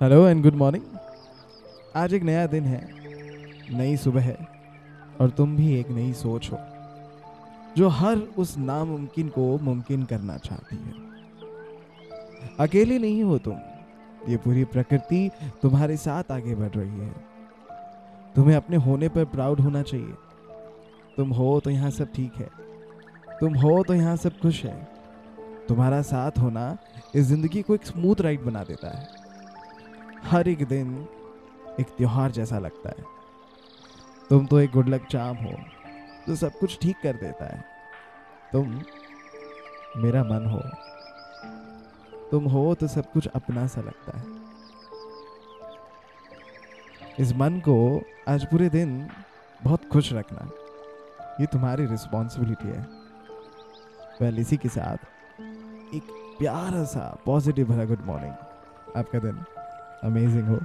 Hello and good morning आज एक नया दिन है। नई सुबह है। और तुम भी एक नई सोच हो, जो हर उस नामुमकिन को मुमकिन करना चाहती है। अकेले नहीं हो तुम। ये पूरी प्रकृति तुम्हारे साथ आगे बढ़ रही है। तुम्हें अपने होने पर प्राउड होना चाहिए। तुम हो तो यहाँ सब ठीक है। तुम हो तो यहाँ सब खुश है। तुम्हारा साथ होना इस ज़िंदगी को एक स्मूथ राइड बना देता है। हर एक दिन एक त्योहार जैसा लगता है। तुम तो एक गुड लक चाम हो, जो सब कुछ ठीक कर देता है। तुम मेरा मन हो, तुम हो तो सब कुछ अपना सा लगता है। इस मन को आज पूरे दिन बहुत खुश रखना, ये तुम्हारी रिस्पॉन्सिबिलिटी है। वेल इसी के साथ एक प्यारा सा पॉजिटिव भरा गुड मॉर्निंग आपका दिन। अमेजिंग हो